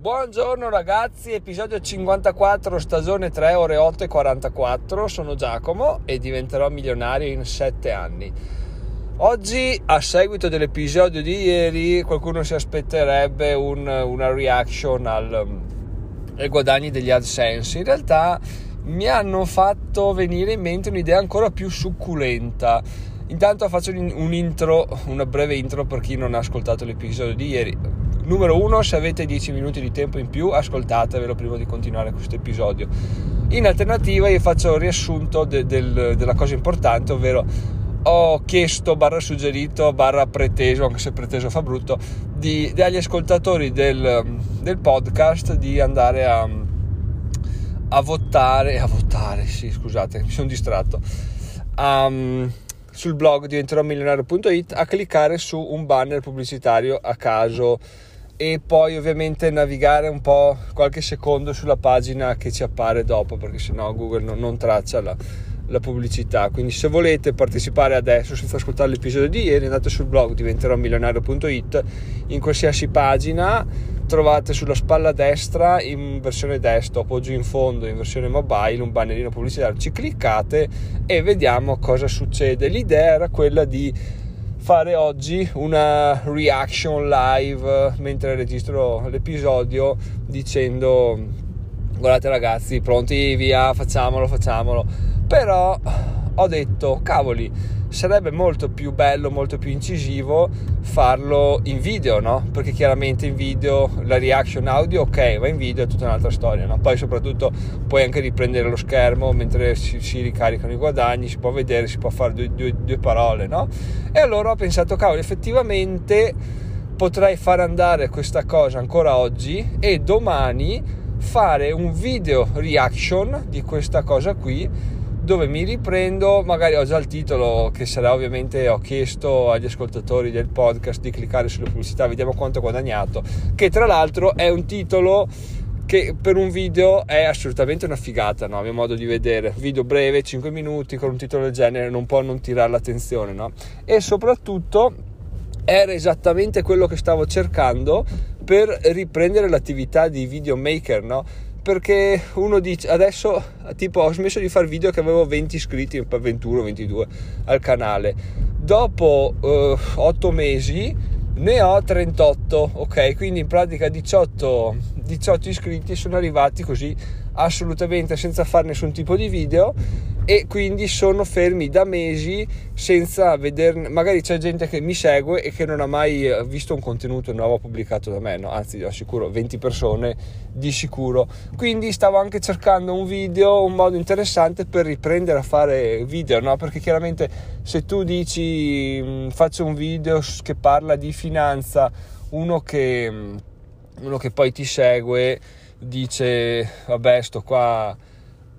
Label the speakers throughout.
Speaker 1: Buongiorno ragazzi, episodio 54, stagione 3 ore 8 e 44. Sono Giacomo e diventerò milionario in 7 anni. Oggi, a seguito dell'episodio di ieri, qualcuno si aspetterebbe un, una reaction al, ai guadagni degli AdSense. In realtà mi hanno fatto venire in mente un'idea ancora più succulenta. Intanto faccio un intro, una breve intro per chi non ha ascoltato l'episodio di ieri. Numero uno, se avete 10 minuti di tempo in più, ascoltatevelo prima di continuare questo episodio. In alternativa, io faccio il riassunto de- del, della cosa importante, ovvero ho chiesto, barra suggerito, barra preteso, anche se preteso fa brutto, di, dagli ascoltatori del, del podcast di andare a a votare, a votare, sì, scusate, mi sono distratto. Um, sul blog diventerò a cliccare su un banner pubblicitario a caso e poi ovviamente navigare un po' qualche secondo sulla pagina che ci appare dopo perché sennò Google non, non traccia la, la, pubblicità. Quindi se volete partecipare adesso senza ascoltare l'episodio di ieri andate sul blog diventerò milionario.it in qualsiasi pagina trovate sulla spalla destra in versione desktop o giù in fondo in versione mobile un bannerino pubblicitario, ci cliccate e vediamo cosa succede. L'idea era quella di fare oggi una reaction live mentre registro l'episodio dicendo guardate ragazzi pronti via facciamolo facciamolo. Però ho detto cavoli sarebbe molto più bello, molto più incisivo farlo in video, no? Perché chiaramente in video la reaction audio, ok, va in video è tutta un'altra storia, no? Poi soprattutto puoi anche riprendere lo schermo mentre si, si ricaricano i guadagni, si può vedere, si può fare due, due, due parole, no? E allora ho pensato, cavolo, effettivamente potrei fare andare questa cosa ancora oggi e domani fare un video reaction di questa cosa qui dove mi riprendo, magari ho già il titolo che sarà ovviamente, ho chiesto agli ascoltatori del podcast di cliccare sulle pubblicità, vediamo quanto ho guadagnato, che tra l'altro è un titolo che per un video è assolutamente una figata, no? a mio modo di vedere. Video breve, 5 minuti, con un titolo del genere non può non tirare l'attenzione, no? E soprattutto era esattamente quello che stavo cercando per riprendere l'attività di videomaker, no? Perché uno dice adesso tipo ho smesso di fare video che avevo 20 iscritti 21 22 al canale. Dopo eh, 8 mesi ne ho 38 ok? Quindi in pratica 18 18 iscritti sono arrivati così assolutamente senza fare nessun tipo di video e quindi sono fermi da mesi senza vederne magari c'è gente che mi segue e che non ha mai visto un contenuto nuovo pubblicato da me no? anzi assicuro 20 persone di sicuro quindi stavo anche cercando un video un modo interessante per riprendere a fare video no? perché chiaramente se tu dici mm, faccio un video che parla di finanza uno che, mm, uno che poi ti segue dice vabbè sto qua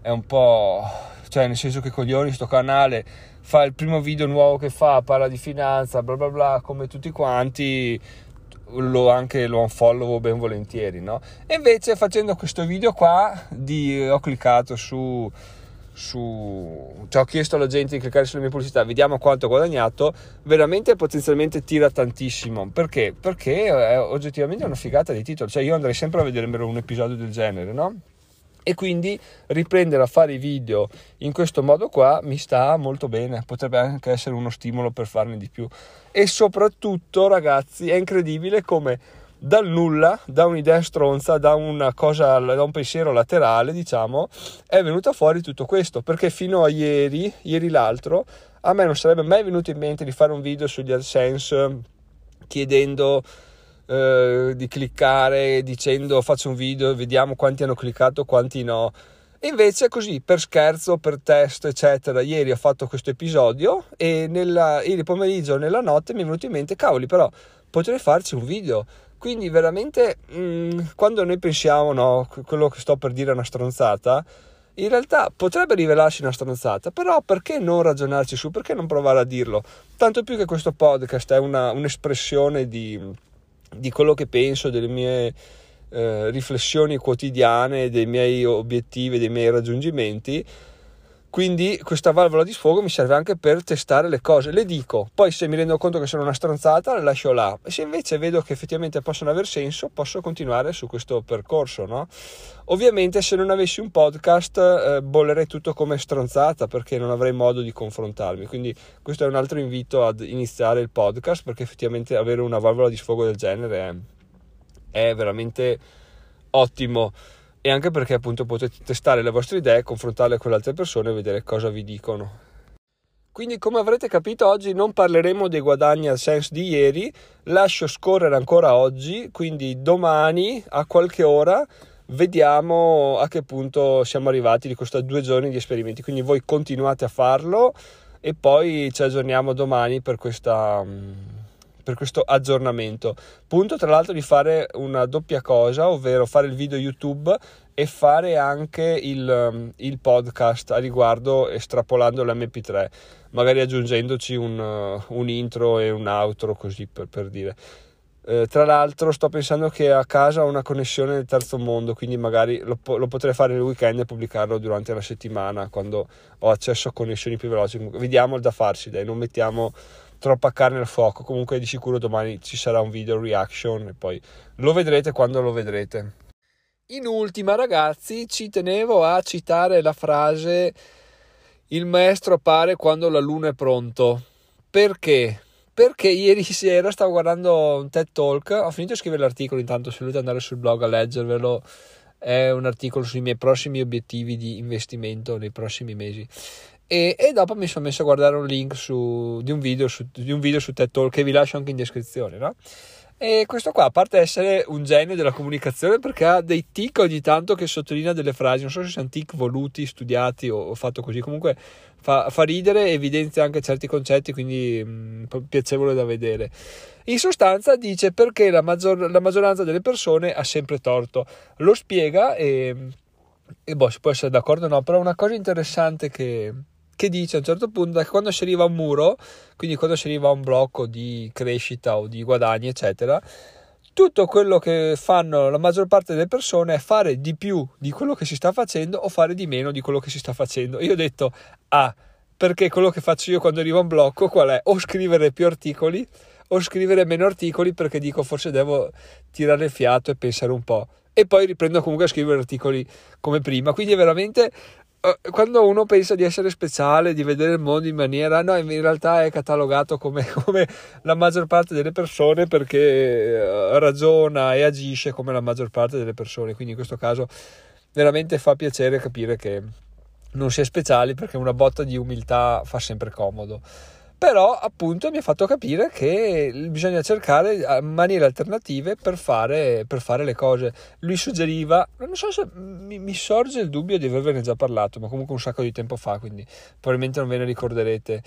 Speaker 1: è un po' cioè nel senso che coglioni sto canale fa il primo video nuovo che fa parla di finanza bla bla bla come tutti quanti lo anche lo unfollow ben volentieri no? E invece facendo questo video qua di, ho cliccato su su cioè ho chiesto alla gente di cliccare sulle mie pubblicità vediamo quanto ho guadagnato veramente potenzialmente tira tantissimo. Perché? Perché è oggettivamente una figata di titolo. Cioè io andrei sempre a vedere un episodio del genere no e quindi riprendere a fare i video in questo modo qua mi sta molto bene potrebbe anche essere uno stimolo per farne di più e soprattutto ragazzi è incredibile come dal nulla, da un'idea stronza, da una cosa, da un pensiero laterale, diciamo, è venuto fuori tutto questo. Perché fino a ieri, ieri l'altro, a me non sarebbe mai venuto in mente di fare un video sugli AdSense chiedendo eh, di cliccare, dicendo faccio un video, vediamo quanti hanno cliccato, quanti no. E invece così, per scherzo, per test, eccetera, ieri ho fatto questo episodio e nella, ieri pomeriggio, nella notte, mi è venuto in mente, cavoli, però potrei farci un video quindi veramente mh, mm, quando noi pensiamo, no, quello che sto per dire è una stronzata, in realtà potrebbe rivelarsi una stronzata, però perché non ragionarci su, perché non provare a dirlo? Tanto più che questo podcast è una, un'espressione di, di, quello che penso, delle mie eh, riflessioni quotidiane, dei miei obiettivi, dei miei raggiungimenti quindi questa valvola di sfogo mi serve anche per testare le cose, le dico, poi se mi rendo conto che sono una stronzata le lascio là, e se invece vedo che effettivamente possono aver senso posso continuare su questo percorso, no? Ovviamente se non avessi un podcast eh, bollerei tutto come stronzata perché non avrei modo di confrontarmi, quindi questo è un altro invito ad iniziare il podcast perché effettivamente avere una valvola di sfogo del genere è, è veramente ottimo e anche perché appunto potete testare le vostre idee, confrontarle con le altre persone e vedere cosa vi dicono. Quindi come avrete capito oggi non parleremo dei guadagni al sense di ieri, lascio scorrere ancora oggi, quindi domani a qualche ora vediamo a che punto siamo arrivati di questi due giorni di esperimenti, quindi voi continuate a farlo e poi ci aggiorniamo domani per questa per questo aggiornamento. Punto tra l'altro di fare una doppia cosa, ovvero fare il video YouTube e fare anche il, um, il podcast a riguardo estrapolando l'MP3, magari aggiungendoci un, uh, un intro e un outro così per, per dire. Eh, tra l'altro sto pensando che a casa ho una connessione del terzo mondo, quindi magari lo, lo, potrei fare il weekend e pubblicarlo durante la settimana quando ho accesso a connessioni più veloci. Vediamo il da farsi, dai, non mettiamo troppa carne al fuoco. Comunque di sicuro domani ci sarà un video reaction e poi lo vedrete quando lo vedrete. In ultima, ragazzi, ci tenevo a citare la frase il maestro appare quando la luna è pronto. Perché? Perché ieri sera stavo guardando un TED Talk, ho finito di scrivere l'articolo, intanto se volete andare sul blog a leggervelo, è un articolo sui miei prossimi obiettivi di investimento nei prossimi mesi. E, e, dopo mi sono messo a guardare un link su, di, un video, su, di un video su TED Talk che vi lascio anche in descrizione, no? E questo qua, a parte essere un genio della comunicazione, perché ha dei tic ogni tanto che sottolinea delle frasi, non so se siano tic voluti, studiati o, o fatto così, comunque fa, fa, ridere, evidenzia anche certi concetti, quindi mh, piacevole da vedere. In sostanza dice perché la, maggior, la maggioranza delle persone ha sempre torto, lo spiega e, e boh, si può essere d'accordo o no, però una cosa interessante che che dice a un certo punto che quando si arriva a un muro, quindi quando si arriva a un blocco di crescita o di guadagni, eccetera, tutto quello che fanno la maggior parte delle persone è fare di più di quello che si sta facendo o fare di meno di quello che si sta facendo. Io ho detto, ah, perché quello che faccio io quando arrivo a un blocco qual è? O scrivere più articoli o scrivere meno articoli perché dico forse devo tirare il fiato e pensare un po' e poi riprendo comunque a scrivere articoli come prima. Quindi è veramente quando uno pensa di essere speciale, di vedere il mondo in maniera, no, in realtà è catalogato come, come la maggior parte delle persone perché eh, ragiona e agisce come la maggior parte delle persone. Quindi in questo caso veramente fa piacere capire che non si è speciali perché una botta di umiltà fa sempre comodo però appunto mi ha fatto capire che bisogna cercare eh, maniere alternative per fare, per fare le cose. Lui suggeriva, non so se mi, mi, sorge il dubbio di avervene già parlato, ma comunque un sacco di tempo fa, quindi probabilmente non ve ne ricorderete.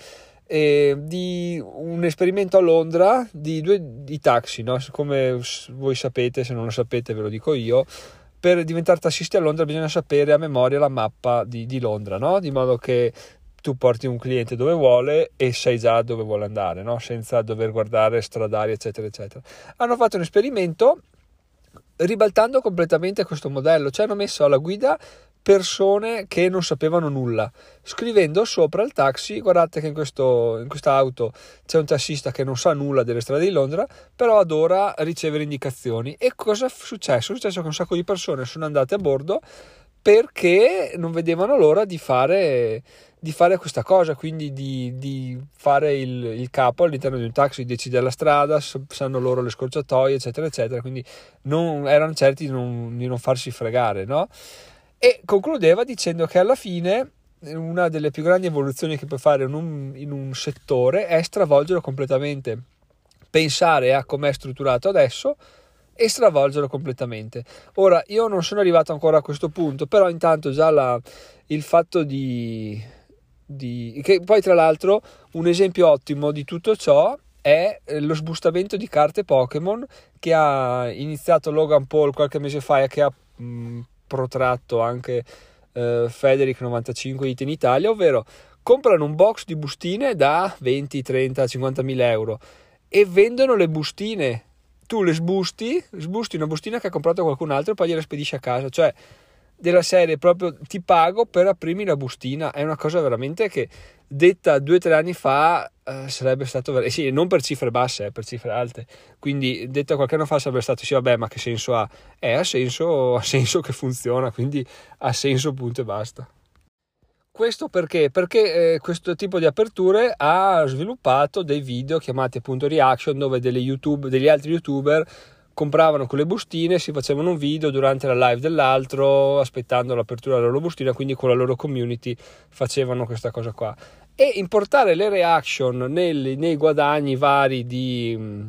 Speaker 1: E di un esperimento a Londra di due di taxi, no? come voi sapete, se non lo sapete ve lo dico io. Per diventare tassisti a Londra bisogna sapere a memoria la mappa di, di Londra, no? di modo che tu porti un cliente dove vuole e sai già dove vuole andare, no? senza dover guardare stradali, eccetera, eccetera. Hanno fatto un esperimento ribaltando completamente questo modello, cioè hanno messo alla guida persone che non sapevano nulla, scrivendo sopra il taxi, guardate che in, questo, in questa auto c'è un tassista che non sa nulla delle strade di Londra, però adora ricevere indicazioni. E cosa è successo? È successo che un sacco di persone sono andate a bordo perché non vedevano l'ora di fare, di fare questa cosa, quindi di, di fare il, il, capo all'interno di un taxi, decide la strada, sanno loro le scorciatoie, eccetera, eccetera, quindi non, erano certi di non, di non farsi fregare, no? E concludeva dicendo che alla fine una delle più grandi evoluzioni che puoi fare in un, in un settore è stravolgerlo completamente, pensare a come è strutturato adesso e stravolgerlo completamente. Ora, io non sono arrivato ancora a questo punto, però intanto già la, il fatto di, di... che poi tra l'altro un esempio ottimo di tutto ciò è lo sbustamento di carte Pokémon che ha iniziato Logan Paul qualche mese fa e che ha mh, protratto anche eh, Federic 95 IT in Italia, ovvero comprano un box di bustine da 20, 30, 50 mila euro e vendono le bustine tu le sbusti, sbusti una bustina che ha comprato qualcun altro e poi gliela spedisci a casa. Cioè, della serie proprio ti pago per aprirmi la bustina. È una cosa veramente che detta due o tre anni fa eh, sarebbe stato ver- eh sì, non per cifre basse, eh, per cifre alte. Quindi detta qualche anno fa sarebbe stato sì, vabbè, ma che senso ha? Eh, ha senso, ha senso che funziona, quindi ha senso punto e basta. Questo perché? Perché eh, questo tipo di aperture ha sviluppato dei video chiamati appunto reaction dove YouTube, degli altri youtuber compravano con le bustine, si facevano un video durante la live dell'altro, aspettando l'apertura della loro bustina, quindi con la loro community facevano questa cosa qua. E importare le reaction nei, nei guadagni vari di,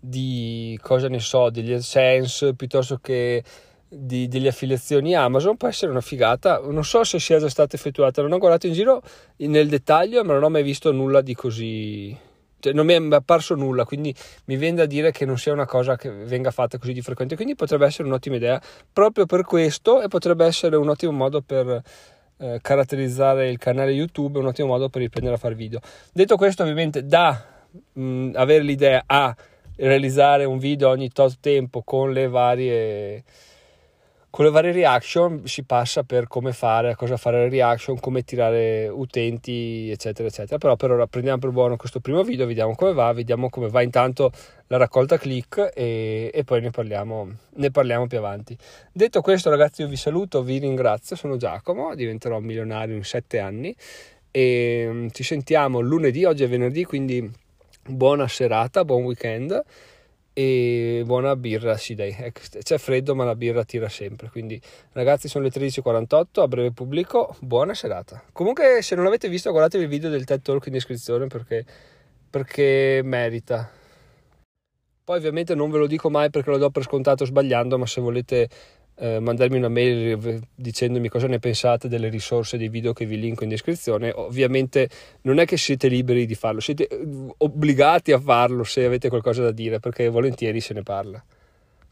Speaker 1: di, cosa ne so, degli AdSense piuttosto che di, delle affiliazioni Amazon può essere una figata. Non so se sia già stata effettuata, non ho guardato in giro nel dettaglio, ma non ho mai visto nulla di così cioè, non mi è apparso nulla, quindi mi viene da dire che non sia una cosa che venga fatta così di frequente, quindi potrebbe essere un'ottima idea proprio per questo e potrebbe essere un ottimo modo per eh, caratterizzare il canale YouTube, un ottimo modo per riprendere a fare video. Detto questo, ovviamente da mh, avere l'idea a realizzare un video ogni tot tempo con le varie con le varie reaction si passa per come fare, a cosa fare le reaction, come tirare utenti, eccetera, eccetera. Però per ora prendiamo per buono questo primo video, vediamo come va, vediamo come va intanto la raccolta click e, e poi ne parliamo, ne parliamo più avanti. Detto questo, ragazzi, io vi saluto, vi ringrazio. Sono Giacomo, diventerò milionario in sette anni e mm, ci sentiamo lunedì, oggi è venerdì, quindi buona serata, buon weekend e buona birra sì dai c'è freddo ma la birra tira sempre quindi ragazzi sono le 13.48 a breve pubblico buona serata. Comunque se non l'avete visto guardatevi il video del TED Talk in descrizione perché, perché merita. Poi ovviamente non ve lo dico mai perché lo do per scontato sbagliando ma se volete eh, mandarmi una mail dicendomi cosa ne pensate delle risorse dei video che vi linko in descrizione. Ovviamente non è che siete liberi di farlo, siete eh, obbligati a farlo se avete qualcosa da dire perché volentieri se ne parla.